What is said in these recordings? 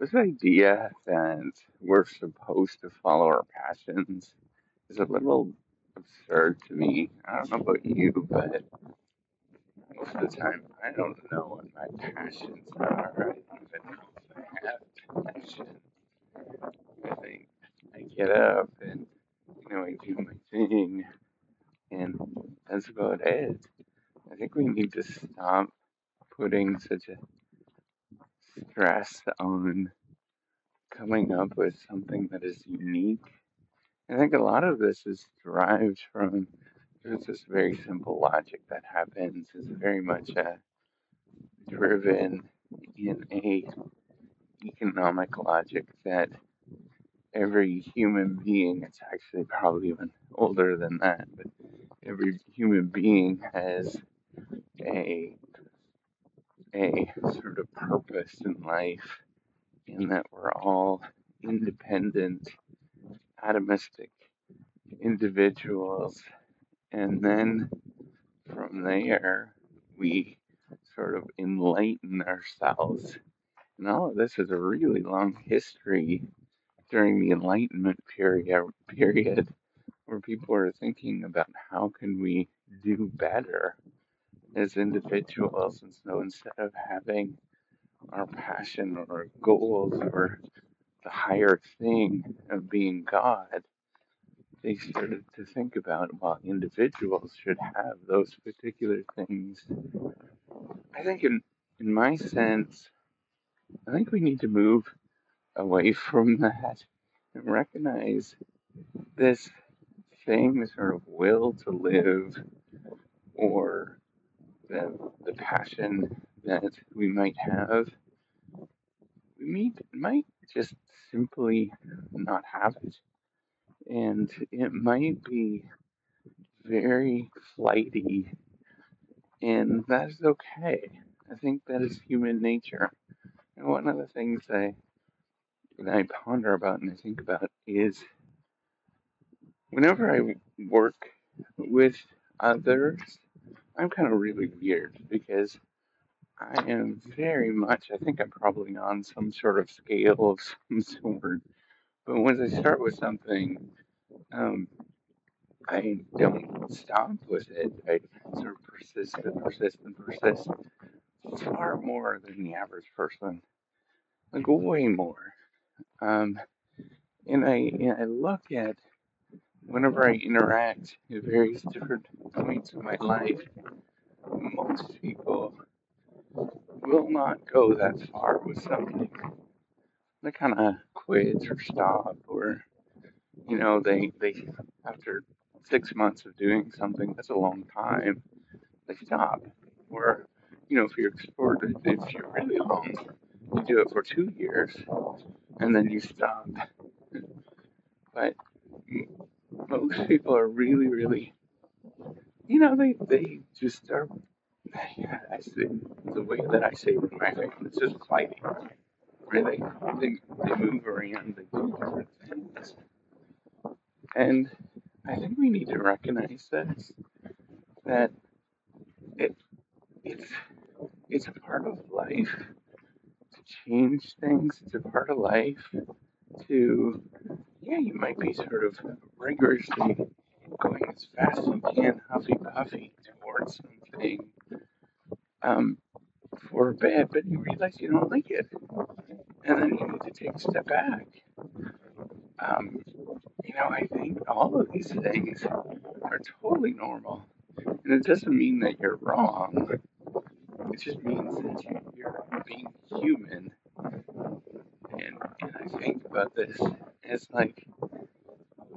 This idea that we're supposed to follow our passions is a little absurd to me. I don't know about you, but most of the time I don't know what my passions are. I don't even know if I have a passion. I think I get up and you know I do my thing, and that's about it. I think we need to stop putting such a stress on coming up with something that is unique. I think a lot of this is derived from there's this very simple logic that happens. It's very much uh, driven in a economic logic that every human being, it's actually probably even older than that, but every human being has a a sort of purpose in life in that we're all independent, atomistic individuals. And then from there, we sort of enlighten ourselves. And all of this has a really long history during the Enlightenment period, period where people are thinking about how can we do better as individuals. And so instead of having our passion or our goals or the higher thing of being God, they started to think about well, individuals should have those particular things. I think, in in my sense, I think we need to move away from that and recognize this thing, sort of will to live, or the the passion that we might have. We might just simply not have it, and it might be very flighty And that is okay. I think that is human nature. And one of the things I, that I ponder about and I think about is whenever I work with others, I'm kind of really weird because I am very much, I think I'm probably on some sort of scale of some sort. But once I start with something, um, I don't stop with it. I sort of persist and persist and persist far more than the average person. Like way more. Um, and I I look at whenever I interact at various different points in my life, most people will not go that far with something. They kind of quit or stop, or you know, they they after six months of doing something that's a long time, they stop. Or you know, if you're explored, if you're really long, you do it for two years and then you stop. But most people are really, really, you know, they they just are. I say the way that I say with my family, it's just fighting. Right? They, they they move around, they do different things, and I think we need to recognize this that it it's it's a part of life to change things. It's a part of life to yeah, you might be sort of rigorously going as fast as you can, huffy puffy towards something um, for a bit, but you realize you don't like it, and then you need to take a step back. Um, you know, I think all of these things are totally normal, and it doesn't mean that you're wrong. It just means that you- you're being human, think about this. As like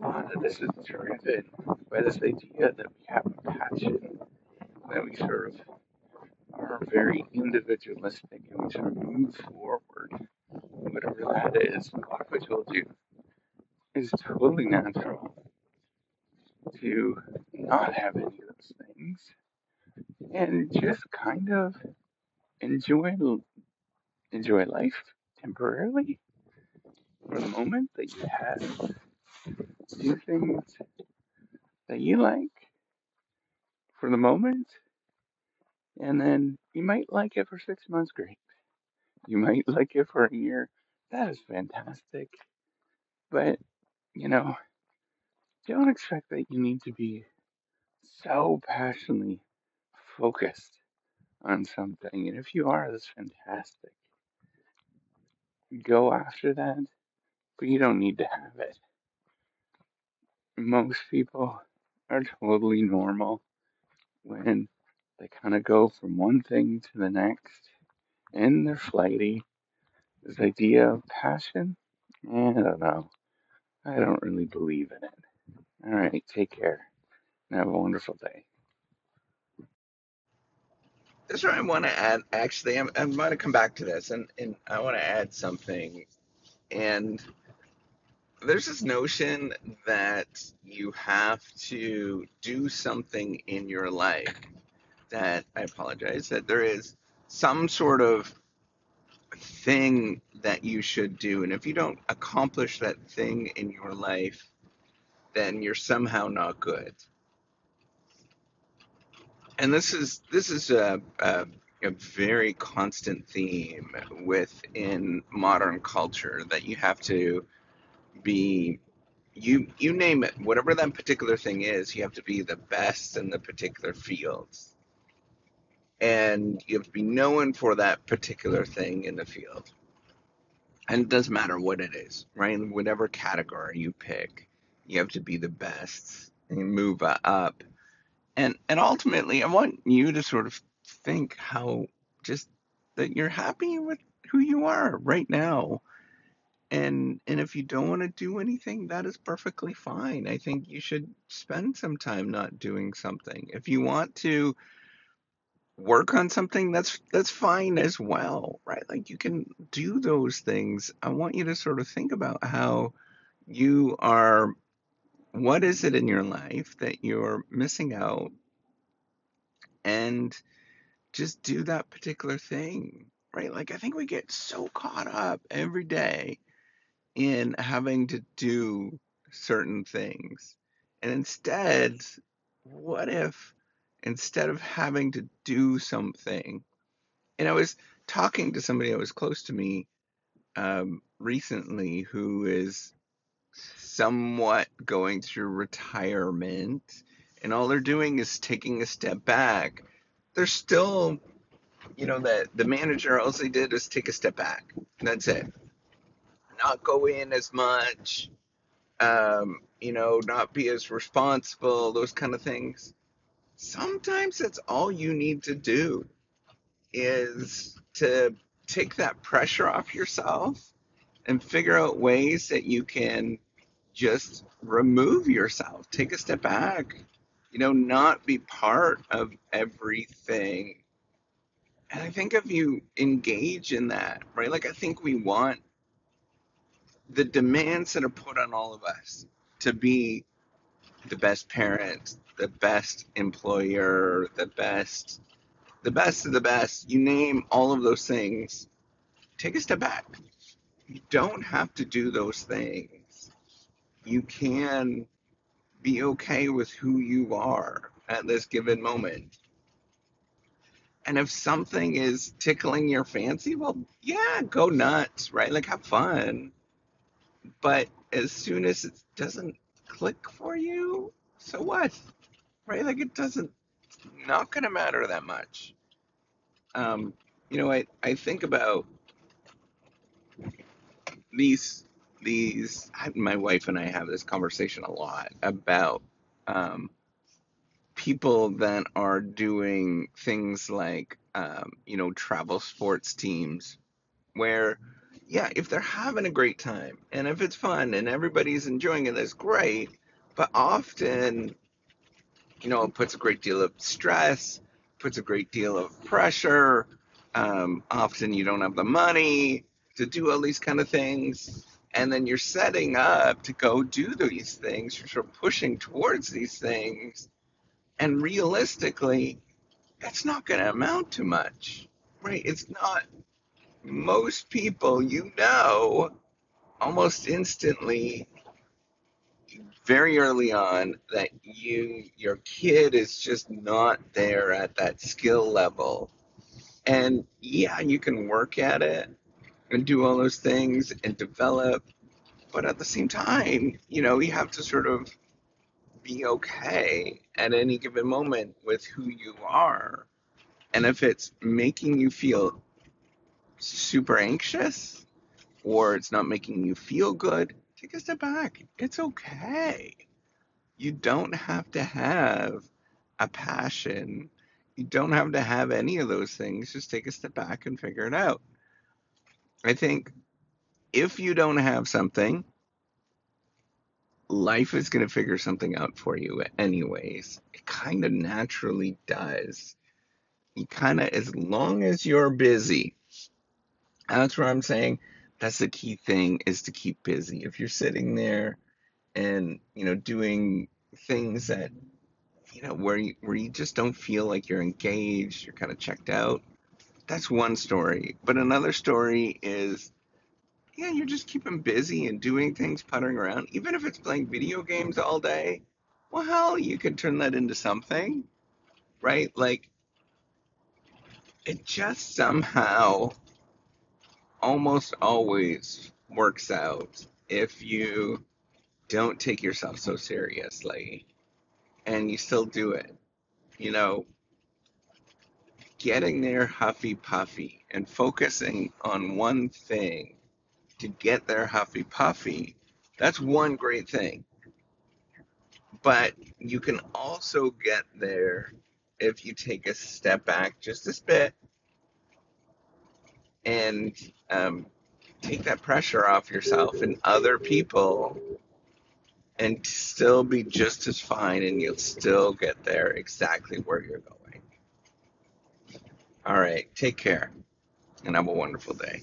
of this is driven by this idea that we have a passion, that we sort of are very individualistic and we sort of move forward, whatever that is. Like I told you, is totally natural to not have any of those things and just kind of enjoy enjoy life temporarily for the moment that you have. Do things that you like for the moment, and then you might like it for six months, great. You might like it for a year, that is fantastic. But, you know, don't expect that you need to be so passionately focused on something. And if you are, that's fantastic. Go after that, but you don't need to have it. Most people are totally normal when they kind of go from one thing to the next and they're flighty. This idea of passion, I don't know. I don't really believe in it. All right, take care and have a wonderful day. That's what I want to add. Actually, I'm, I'm going to come back to this, and, and I want to add something. And there's this notion that you have to do something in your life that I apologize that there is some sort of thing that you should do, and if you don't accomplish that thing in your life, then you're somehow not good. And this is this is a, a, a very constant theme within modern culture that you have to be you you name it. Whatever that particular thing is you have to be the best in the particular fields. And you have to be known for that particular thing in the field. And it doesn't matter what it is right? In whatever category you pick you have to be the best and move up. And and ultimately i want you to sort of think how just that you're happy with who you are right now and and if you don't want to do anything that is perfectly fine. I think you should spend some time not doing something. If you want to work on something that's that's fine as well right? Like you can do those things. I want you to sort of think about how you are what is it in your life that you're missing out and just do that particular thing right? Like i think we get so caught up every day in having to do certain things. And instead, what if instead of having to do something, and I was talking to somebody that was close to me um, recently who is somewhat going through retirement, and all they're doing is taking a step back. They're still, you know, that the manager all they did is take a step back. That's it not go in as much, um, you know, not be as responsible, those kind of things. Sometimes that's all you need to do is to take that pressure off yourself and figure out ways that you can just remove yourself, take a step back, you know, not be part of everything. And I think if you engage in that, right, like I think we want the demands that are put on all of us to be the best parent, the best employer, the best, the best of the best, you name all of those things, take a step back. You don't have to do those things. You can be okay with who you are at this given moment. And if something is tickling your fancy, well, yeah, go nuts, right? Like have fun but as soon as it doesn't click for you, so what? Right? Like it doesn't not gonna matter that much. Um, you know, I, I think about these these my wife and I have this conversation a lot about um, people that are doing things like um, you know travel sports teams where yeah, if they're having a great time and if it's fun and everybody's enjoying it, that's great. But often, you know, it puts a great deal of stress, puts a great deal of pressure. Um, often you don't have the money to do all these kind of things. And then you're setting up to go do these things. You're sort of pushing towards these things. And realistically, that's not going to amount to much, right? It's not most people you know almost instantly very early on that you your kid is just not there at that skill level and yeah you can work at it and do all those things and develop. But at the same time, you know, you have to sort of be okay at any given moment with who you are. And if it's making you feel super anxious or it's not making you feel good, take a step back. It's okay. You don't have to have a passion. You don't have to have any of those things. Just take a step back and figure it out. I think if you don't have something, life is going to figure something out for you anyways. It kind of naturally does. You kind of, as long as you're busy, that's what I'm saying. That's the key thing is to keep busy. If you're sitting there and, you know, doing things that, you know, where you, where you just don't feel like you're engaged, you're kind of checked out, that's one story. But another story is yeah, you're just keeping busy and doing things, puttering around. Even if it's playing video games all day, well, hell, you could turn that into something, right? Like, it just somehow almost always works out if you don't take yourself so seriously and you still do it. You know, getting there huffy puffy and focusing on one thing to get there huffy puffy, that's one great thing. But you can also get there if you take a step back just a bit and um, take that pressure off yourself and other people and still be just as fine and you'll still get there exactly where you're going. All right, take care and have a wonderful day.